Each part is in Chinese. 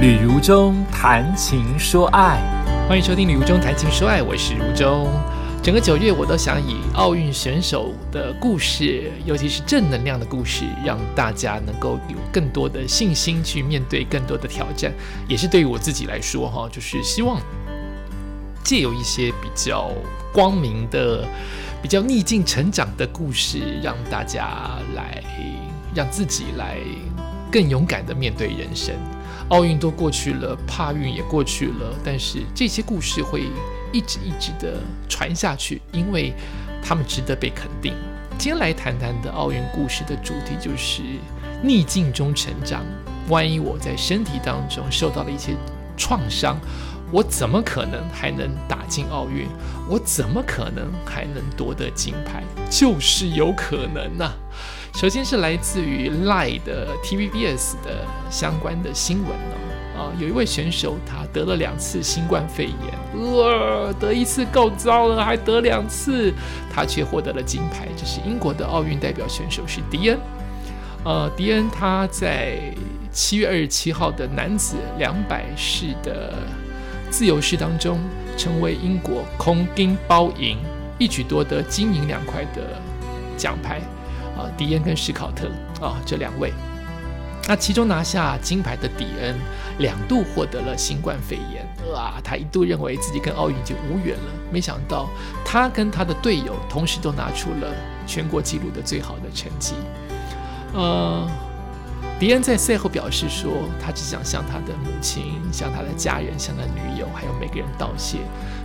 旅如中谈情说爱，欢迎收听《旅如中谈情说爱》，我是如中。整个九月，我都想以奥运选手的故事，尤其是正能量的故事，让大家能够有更多的信心去面对更多的挑战。也是对于我自己来说，哈，就是希望借由一些比较光明的、比较逆境成长的故事，让大家来让自己来更勇敢的面对人生。奥运都过去了，帕运也过去了，但是这些故事会一直一直的传下去，因为他们值得被肯定。今天来谈谈的奥运故事的主题就是逆境中成长。万一我在身体当中受到了一些创伤，我怎么可能还能打进奥运？我怎么可能还能夺得金牌？就是有可能呐。首先是来自于 Lie 的 TVBS 的相关的新闻哦，啊，有一位选手他得了两次新冠肺炎，呃，得一次够糟了，还得两次，他却获得了金牌。这是英国的奥运代表选手是迪恩，呃，迪恩他在七月二十七号的男子两百式的自由式当中，成为英国空金包银，一举夺得金银两块的奖牌。啊，迪恩跟史考特啊，这两位，那其中拿下金牌的迪恩，两度获得了新冠肺炎，哇，他一度认为自己跟奥运已经无缘了，没想到他跟他的队友同时都拿出了全国纪录的最好的成绩。呃，迪恩在赛后表示说，他只想向他的母亲、向他的家人、向他女友，还有每个人道谢，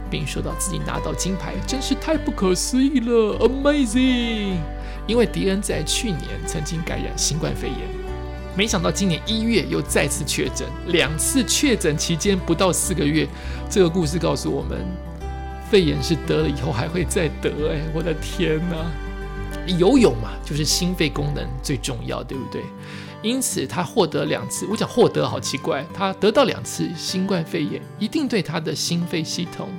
并说到自己拿到金牌真是太不可思议了，Amazing。因为迪恩在去年曾经感染新冠肺炎，没想到今年一月又再次确诊，两次确诊期间不到四个月。这个故事告诉我们，肺炎是得了以后还会再得。哎，我的天哪！游泳嘛，就是心肺功能最重要，对不对？因此他获得两次，我讲获得好奇怪，他得到两次新冠肺炎，一定对他的心肺系统。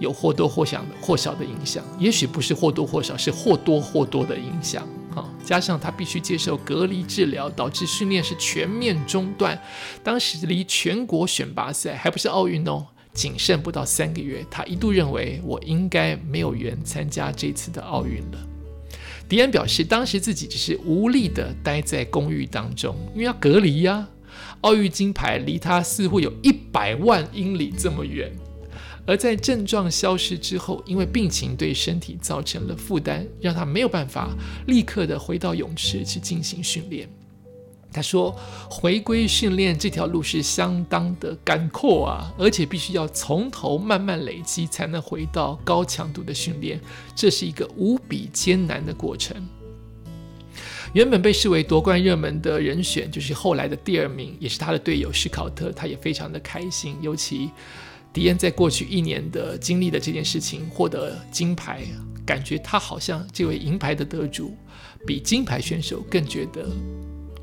有或多或少的或少的影响，也许不是或多或少，是或多或多的影响。啊，加上他必须接受隔离治疗，导致训练是全面中断。当时离全国选拔赛还不是奥运哦，仅剩不到三个月。他一度认为我应该没有缘参加这次的奥运了。迪恩表示，当时自己只是无力的待在公寓当中，因为要隔离呀。奥运金牌离他似乎有一百万英里这么远。而在症状消失之后，因为病情对身体造成了负担，让他没有办法立刻的回到泳池去进行训练。他说：“回归训练这条路是相当的干阔啊，而且必须要从头慢慢累积，才能回到高强度的训练。这是一个无比艰难的过程。”原本被视为夺冠热门的人选，就是后来的第二名，也是他的队友史考特，他也非常的开心，尤其。迪恩在过去一年的经历的这件事情，获得金牌，感觉他好像这位银牌的得主，比金牌选手更觉得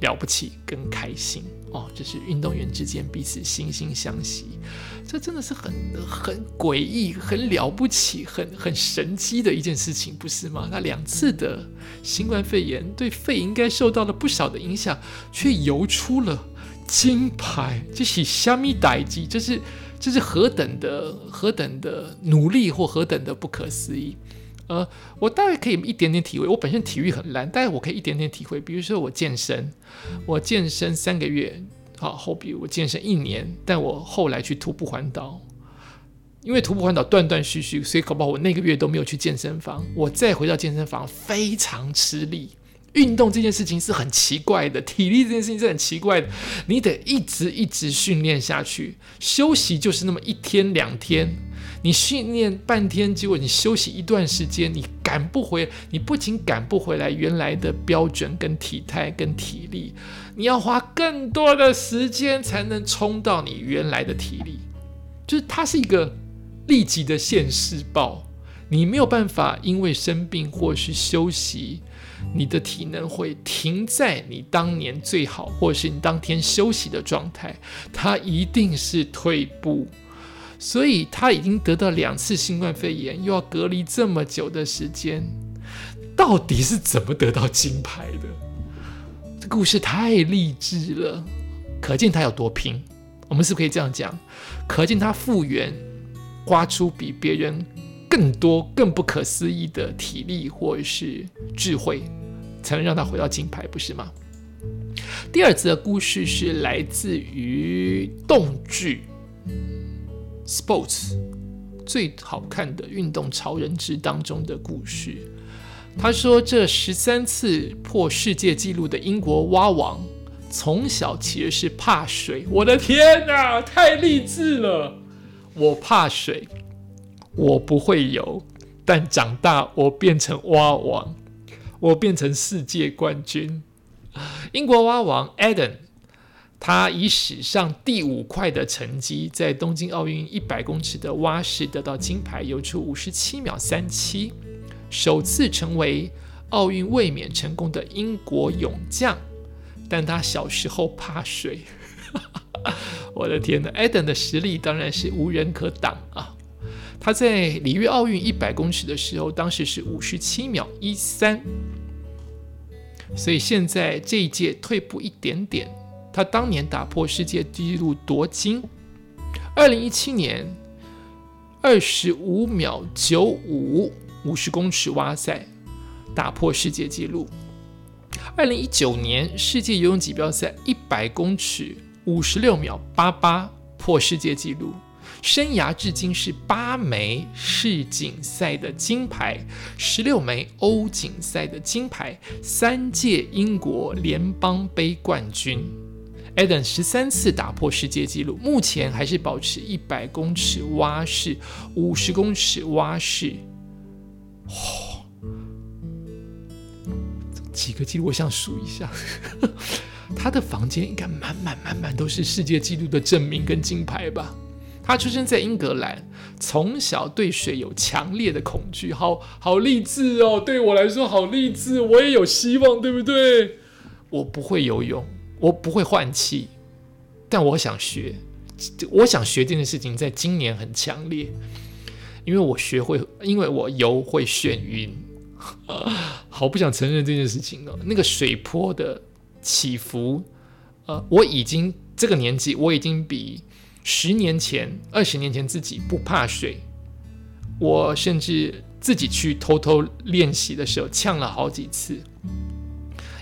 了不起、更开心哦。这是运动员之间彼此惺惺相惜，这真的是很很诡异、很了不起、很很神奇的一件事情，不是吗？那两次的新冠肺炎对肺应该受到了不少的影响，却游出了金牌，这是虾米代机？这是。这是何等的何等的努力，或何等的不可思议！呃，我大概可以一点点体会。我本身体育很烂，但是我可以一点点体会。比如说我健身，我健身三个月，好后比我健身一年，但我后来去徒步环岛，因为徒步环岛断断续续，所以搞不好我那个月都没有去健身房。我再回到健身房，非常吃力。运动这件事情是很奇怪的，体力这件事情是很奇怪的，你得一直一直训练下去，休息就是那么一天两天，你训练半天，结果你休息一段时间，你赶不回，你不仅赶不回来原来的标准跟体态跟体力，你要花更多的时间才能冲到你原来的体力，就是它是一个立即的现世报，你没有办法因为生病或是休息。你的体能会停在你当年最好，或是你当天休息的状态，它一定是退步。所以他已经得到两次新冠肺炎，又要隔离这么久的时间，到底是怎么得到金牌的？这故事太励志了，可见他有多拼。我们是不是可以这样讲，可见他复原花出比别人更多、更不可思议的体力或者是智慧，才能让他回到金牌，不是吗？第二则故事是来自于动剧《Sports》最好看的运动超人之当中的故事。他说，这十三次破世界纪录的英国蛙王。从小其实是怕水，我的天哪，太励志了！我怕水，我不会游，但长大我变成蛙王，我变成世界冠军。英国蛙王 Adam，他以史上第五快的成绩，在东京奥运一百公尺的蛙式得到金牌，游出五十七秒三七，首次成为奥运卫冕成功的英国勇将。但他小时候怕水，我的天呐 a d a m 的实力当然是无人可挡啊！他在里约奥运一百公尺的时候，当时是五十七秒一三，所以现在这一届退步一点点。他当年打破世界纪录夺金，二零一七年二十五秒九五五十公尺蛙赛打破世界纪录。二零一九年世界游泳锦标赛一百公尺五十六秒八八破世界纪录，生涯至今是八枚世锦赛的金牌，十六枚欧锦赛的金牌，三届英国联邦杯冠军。Eden 十三次打破世界纪录，目前还是保持一百公尺蛙式、五十公尺蛙式。哦几个记录，我想数一下。他的房间应该满满满满都是世界纪录的证明跟金牌吧？他出生在英格兰，从小对水有强烈的恐惧，好好励志哦！对我来说好励志，我也有希望，对不对？我不会游泳，我不会换气，但我想学。我想学这件事情，在今年很强烈，因为我学会，因为我游会眩晕。好不想承认这件事情哦。那个水波的起伏，呃，我已经这个年纪，我已经比十年前、二十年前自己不怕水。我甚至自己去偷偷练习的时候，呛了好几次，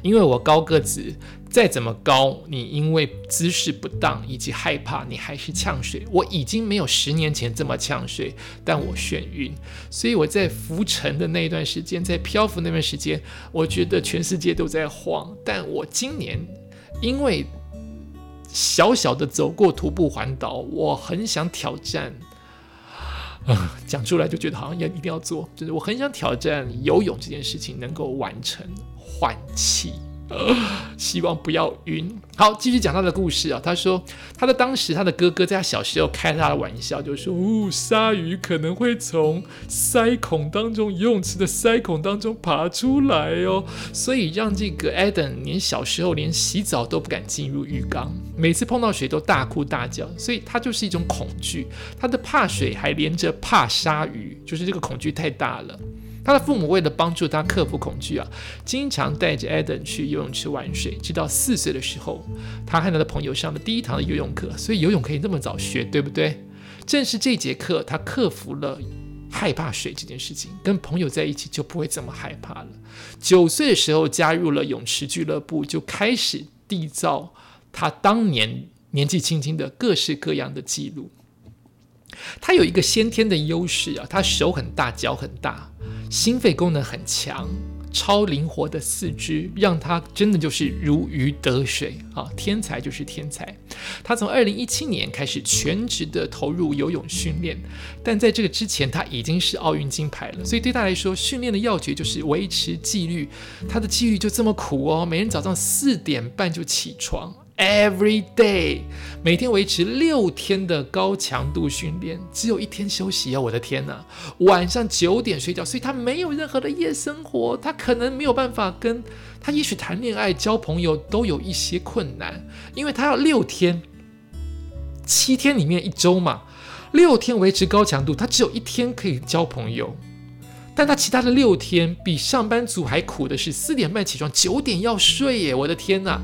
因为我高个子。再怎么高，你因为姿势不当以及害怕，你还是呛水。我已经没有十年前这么呛水，但我眩晕。所以我在浮沉的那一段时间，在漂浮那段时间，我觉得全世界都在晃。但我今年因为小小的走过徒步环岛，我很想挑战。啊，讲出来就觉得好像要一定要做，就是我很想挑战游泳这件事情，能够完成换气。希望不要晕。好，继续讲他的故事啊。他说，他的当时，他的哥哥在他小时候开他的玩笑，就说：“哦，鲨鱼可能会从鳃孔当中，游泳池的鳃孔当中爬出来哦。”所以让这个 Adam 连小时候连洗澡都不敢进入浴缸，每次碰到水都大哭大叫。所以他就是一种恐惧，他的怕水还连着怕鲨鱼，就是这个恐惧太大了。他的父母为了帮助他克服恐惧啊，经常带着 Adam 去游泳池玩水。直到四岁的时候，他和他的朋友上了第一堂的游泳课。所以游泳可以那么早学，对不对？正是这节课，他克服了害怕水这件事情，跟朋友在一起就不会这么害怕了。九岁的时候加入了泳池俱乐部，就开始缔造他当年年纪轻轻的各式各样的记录。他有一个先天的优势啊，他手很大，脚很大，心肺功能很强，超灵活的四肢，让他真的就是如鱼得水啊！天才就是天才。他从二零一七年开始全职的投入游泳训练，但在这个之前他已经是奥运金牌了，所以对他来说，训练的要诀就是维持纪律。他的纪律就这么苦哦，每天早上四点半就起床。Every day，每天维持六天的高强度训练，只有一天休息哦！我的天哪，晚上九点睡觉，所以他没有任何的夜生活，他可能没有办法跟他，也许谈恋爱、交朋友都有一些困难，因为他要六天，七天里面一周嘛，六天维持高强度，他只有一天可以交朋友。但他其他的六天比上班族还苦的是四点半起床，九点要睡耶！我的天呐，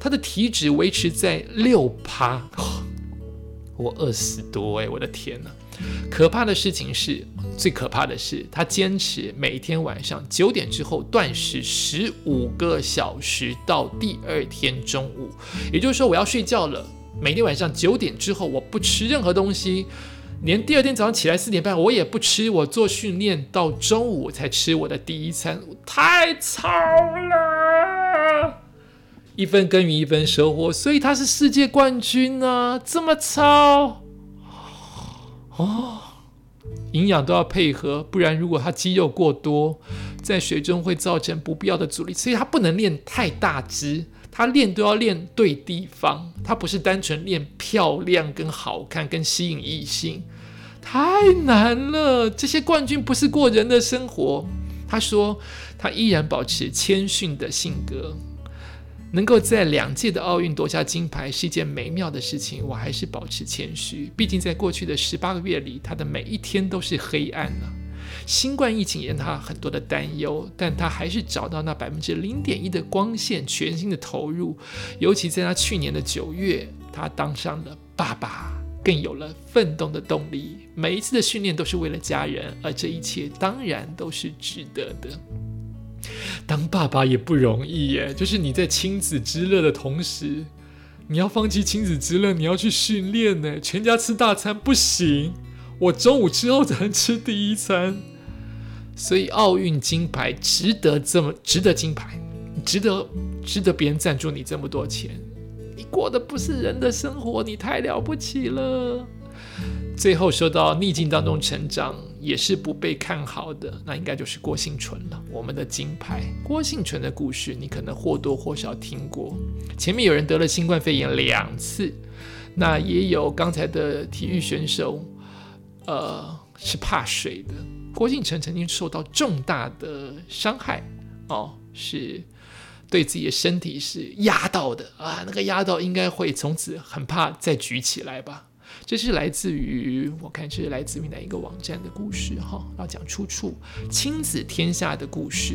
他的体脂维持在六趴，我二十多哎，我的天呐！可怕的事情是，最可怕的是，他坚持每天晚上九点之后断食十五个小时，到第二天中午。也就是说，我要睡觉了，每天晚上九点之后我不吃任何东西，连第二天早上起来四点半我也不吃。我做训练到中午才吃我的第一餐，太糙了！一分耕耘一分收获，所以他是世界冠军啊！这么糙哦，营养都要配合，不然如果他肌肉过多，在水中会造成不必要的阻力，所以他不能练太大只，他练都要练对地方，他不是单纯练漂亮跟好看跟吸引异性，太难了。这些冠军不是过人的生活。他说，他依然保持谦逊的性格。能够在两届的奥运夺下金牌是一件美妙的事情，我还是保持谦虚。毕竟在过去的十八个月里，他的每一天都是黑暗啊。新冠疫情也让他很多的担忧，但他还是找到那百分之零点一的光线，全心的投入。尤其在他去年的九月，他当上了爸爸，更有了奋斗的动力。每一次的训练都是为了家人，而这一切当然都是值得的。当爸爸也不容易耶，就是你在亲子之乐的同时，你要放弃亲子之乐，你要去训练呢。全家吃大餐不行，我中午之后才能吃第一餐。所以奥运金牌值得这么值得金牌，值得值得别人赞助你这么多钱。过的不是人的生活，你太了不起了。最后说到逆境当中成长也是不被看好的，那应该就是郭幸存了。我们的金牌，郭幸存的故事，你可能或多或少听过。前面有人得了新冠肺炎两次，那也有刚才的体育选手，呃，是怕水的。郭幸存曾经受到重大的伤害，哦，是对自己的身体是压到的啊，那个压到应该会从此很怕再举起来吧。这是来自于我看这是来自于哪一个网站的故事哈？要讲出处，亲子天下的故事。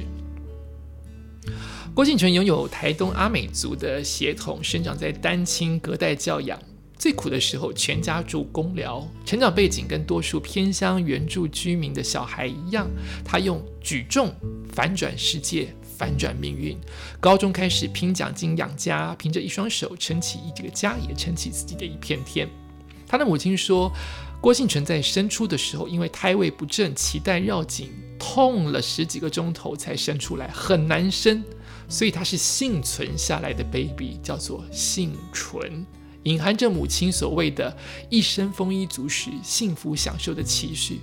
郭敬纯拥有台东阿美族的血统，生长在单亲隔代教养，最苦的时候全家住公寮，成长背景跟多数偏乡原住居民的小孩一样，他用举重反转世界，反转命运。高中开始拼奖金养家，凭着一双手撑起一个家，也撑起自己的一片天。他的母亲说，郭幸存在生出的时候，因为胎位不正，脐带绕颈，痛了十几个钟头才生出来，很难生，所以他是幸存下来的 baby，叫做幸存，隐含着母亲所谓的一生丰衣足食、幸福享受的期许。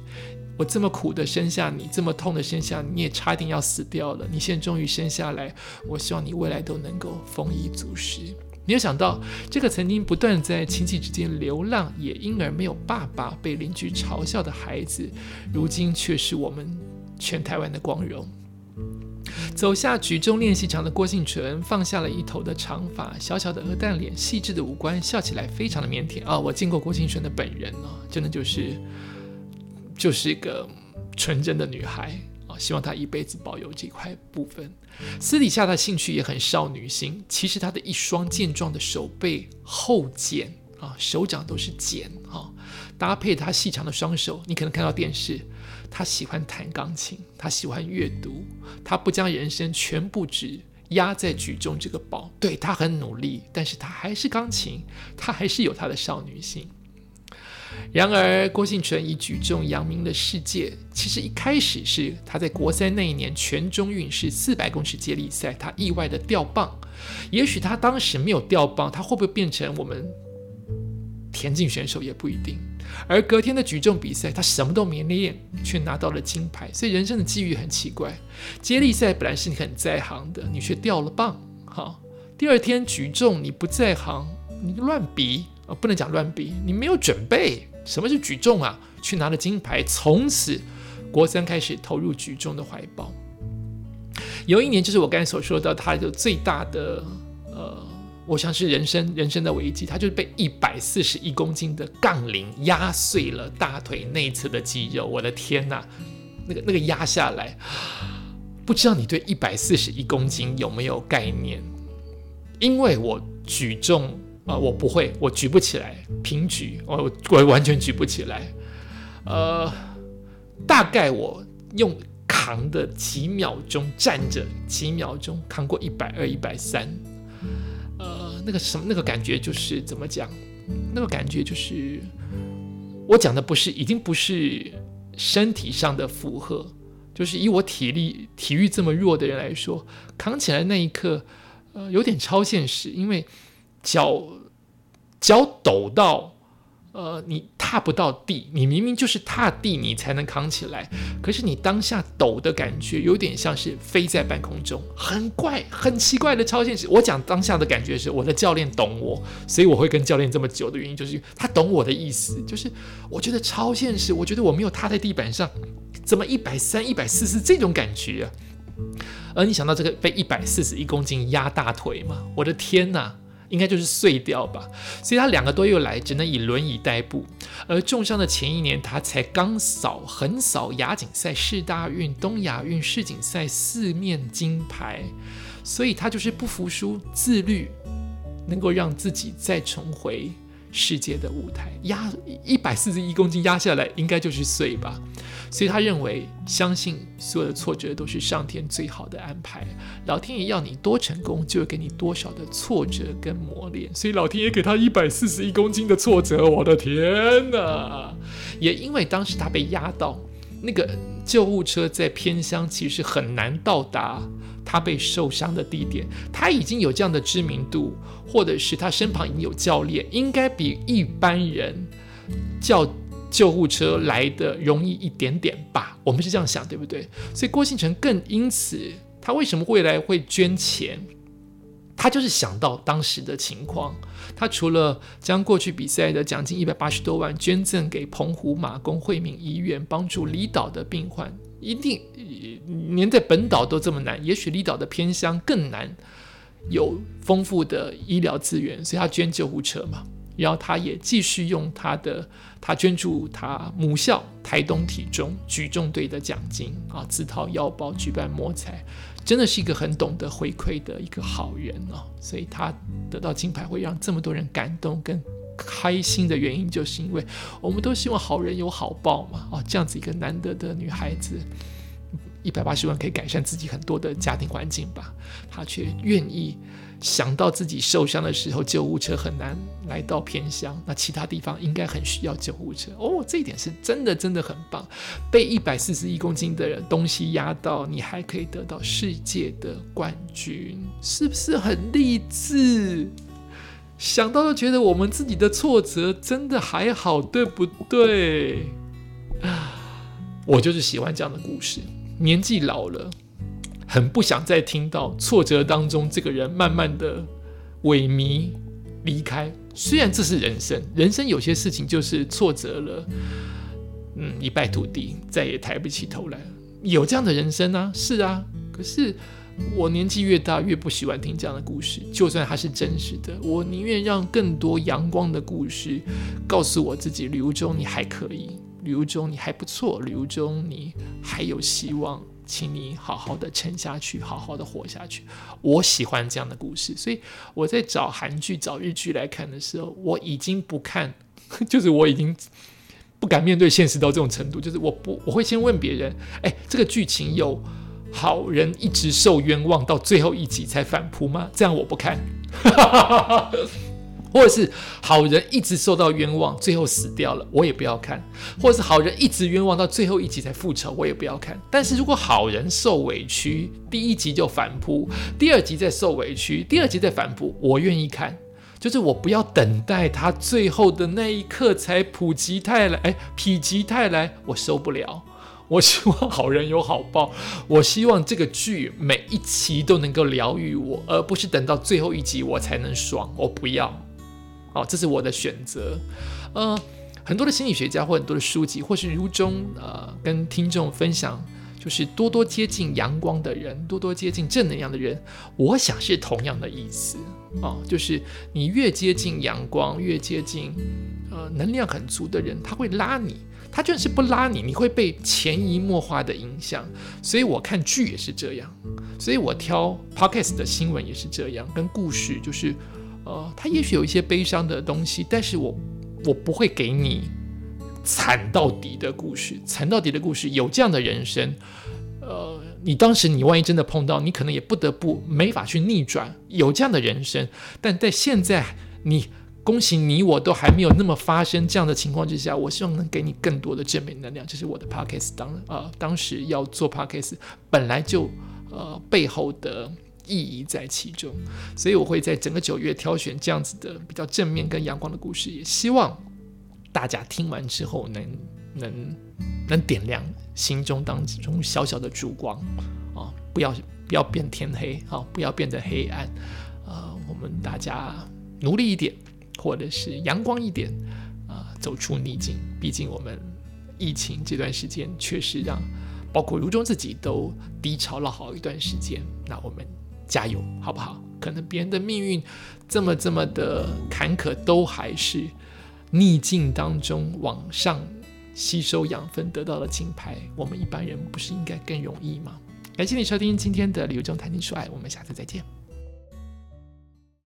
我这么苦的生下你，这么痛的生下你，你也差点要死掉了，你现在终于生下来，我希望你未来都能够丰衣足食。没有想到，这个曾经不断在亲戚之间流浪，也因而没有爸爸、被邻居嘲笑的孩子，如今却是我们全台湾的光荣。走下举重练习场的郭幸存，放下了一头的长发，小小的鹅蛋脸，细致的五官，笑起来非常的腼腆啊！我见过郭幸存的本人哦，真的就是就是一个纯真的女孩啊。希望她一辈子保有这块部分。私底下的兴趣也很少女心。其实她的一双健壮的手背后茧啊，手掌都是茧啊，搭配她细长的双手，你可能看到电视。他喜欢弹钢琴，他喜欢阅读，他不将人生全部只压在举重这个宝。对他很努力，但是他还是钢琴，他还是有他的少女心。然而，郭幸存以举重扬名了世界。其实一开始是他在国三那一年全中运是四百公尺接力赛，他意外的掉棒。也许他当时没有掉棒，他会不会变成我们田径选手也不一定。而隔天的举重比赛，他什么都没练，却拿到了金牌。所以人生的机遇很奇怪。接力赛本来是你很在行的，你却掉了棒。好，第二天举重你不在行，你乱比。呃，不能讲乱比，你没有准备。什么是举重啊？去拿了金牌，从此国三开始投入举重的怀抱。有一年，就是我刚才所说的，他的最大的呃，我想是人生人生的危机，他就是被一百四十一公斤的杠铃压碎了大腿内侧的肌肉。我的天哪，那个那个压下来，不知道你对一百四十一公斤有没有概念？因为我举重。啊、我不会，我举不起来，平举，我我完全举不起来。呃，大概我用扛的几秒钟，站着几秒钟，扛过一百二、一百三。呃，那个什么，那个感觉就是怎么讲？那个感觉就是，我讲的不是，已经不是身体上的负荷，就是以我体力、体育这么弱的人来说，扛起来那一刻，呃，有点超现实，因为脚脚抖到。呃，你踏不到地，你明明就是踏地，你才能扛起来。可是你当下抖的感觉，有点像是飞在半空中，很怪、很奇怪的超现实。我讲当下的感觉是，我的教练懂我，所以我会跟教练这么久的原因，就是他懂我的意思。就是我觉得超现实，我觉得我没有踏在地板上，怎么一百三、一百四是这种感觉啊？而你想到这个被一百四十一公斤压大腿吗？我的天哪！应该就是碎掉吧，所以他两个多月来只能以轮椅代步。而重伤的前一年，他才刚扫横扫亚锦赛、世大运、东亚运、世锦赛四面金牌，所以他就是不服输、自律，能够让自己再重回世界的舞台。压一百四十一公斤压下来，应该就是碎吧。所以他认为，相信所有的挫折都是上天最好的安排。老天爷要你多成功，就会给你多少的挫折跟磨练。所以老天爷给他一百四十一公斤的挫折，我的天哪！也因为当时他被压到，那个救护车在偏乡其实很难到达他被受伤的地点。他已经有这样的知名度，或者是他身旁已经有教练，应该比一般人叫。救护车来的容易一点点吧，我们是这样想，对不对？所以郭信成更因此，他为什么未来会捐钱？他就是想到当时的情况，他除了将过去比赛的奖金一百八十多万捐赠给澎湖马公惠民医院，帮助离岛的病患，一定连在本岛都这么难，也许离岛的偏乡更难有丰富的医疗资源，所以他捐救护车嘛。然后他也继续用他的，他捐助他母校台东体中举重队的奖金啊，自掏腰包举办摸彩，真的是一个很懂得回馈的一个好人哦。所以他得到金牌会让这么多人感动跟开心的原因，就是因为我们都希望好人有好报嘛。哦，这样子一个难得的女孩子，一百八十万可以改善自己很多的家庭环境吧，她却愿意。想到自己受伤的时候，救护车很难来到偏乡，那其他地方应该很需要救护车哦。这一点是真的，真的很棒。被一百四十一公斤的东西压到，你还可以得到世界的冠军，是不是很励志？想到就觉得我们自己的挫折真的还好，对不对？我就是喜欢这样的故事。年纪老了。很不想再听到挫折当中这个人慢慢的萎靡离开。虽然这是人生，人生有些事情就是挫折了，嗯，一败涂地，再也抬不起头来。有这样的人生啊，是啊。可是我年纪越大，越不喜欢听这样的故事。就算它是真实的，我宁愿让更多阳光的故事告诉我自己：旅游中你还可以，旅游中你还不错，旅游中你还有希望。请你好好的撑下去，好好的活下去。我喜欢这样的故事，所以我在找韩剧、找日剧来看的时候，我已经不看，就是我已经不敢面对现实到这种程度。就是我不，我会先问别人：哎，这个剧情有好人一直受冤枉到最后一集才反扑吗？这样我不看。或者是好人一直受到冤枉，最后死掉了，我也不要看；或者是好人一直冤枉到最后一集才复仇，我也不要看。但是如果好人受委屈，第一集就反扑，第二集再受委屈，第二集再反扑，我愿意看。就是我不要等待他最后的那一刻才普及泰来，哎，否极泰来，我受不了。我希望好人有好报，我希望这个剧每一集都能够疗愈我，而不是等到最后一集我才能爽。我不要。哦，这是我的选择。呃，很多的心理学家或很多的书籍，或是如中呃跟听众分享，就是多多接近阳光的人，多多接近正能量的人，我想是同样的意思。哦，就是你越接近阳光，越接近呃能量很足的人，他会拉你；他就是不拉你，你会被潜移默化的影响。所以我看剧也是这样，所以我挑 podcast 的新闻也是这样，跟故事就是。呃，它也许有一些悲伤的东西，但是我我不会给你惨到底的故事，惨到底的故事有这样的人生，呃，你当时你万一真的碰到，你可能也不得不没法去逆转，有这样的人生，但在现在你。恭喜你，我都还没有那么发生这样的情况之下，我希望能给你更多的正面能量。这是我的 podcast 当呃当时要做 podcast 本来就呃背后的意义在其中，所以我会在整个九月挑选这样子的比较正面跟阳光的故事，也希望大家听完之后能能能点亮心中当中小小的烛光啊，不要不要变天黑啊，不要变得黑暗，呃，我们大家努力一点。或者是阳光一点，啊，走出逆境。毕竟我们疫情这段时间确实让包括如中自己都低潮了好一段时间。那我们加油，好不好？可能别人的命运这么这么的坎坷，都还是逆境当中往上吸收养分得到了金牌。我们一般人不是应该更容易吗？感谢你收听今天的《旅游中谈情说爱》，我们下次再见。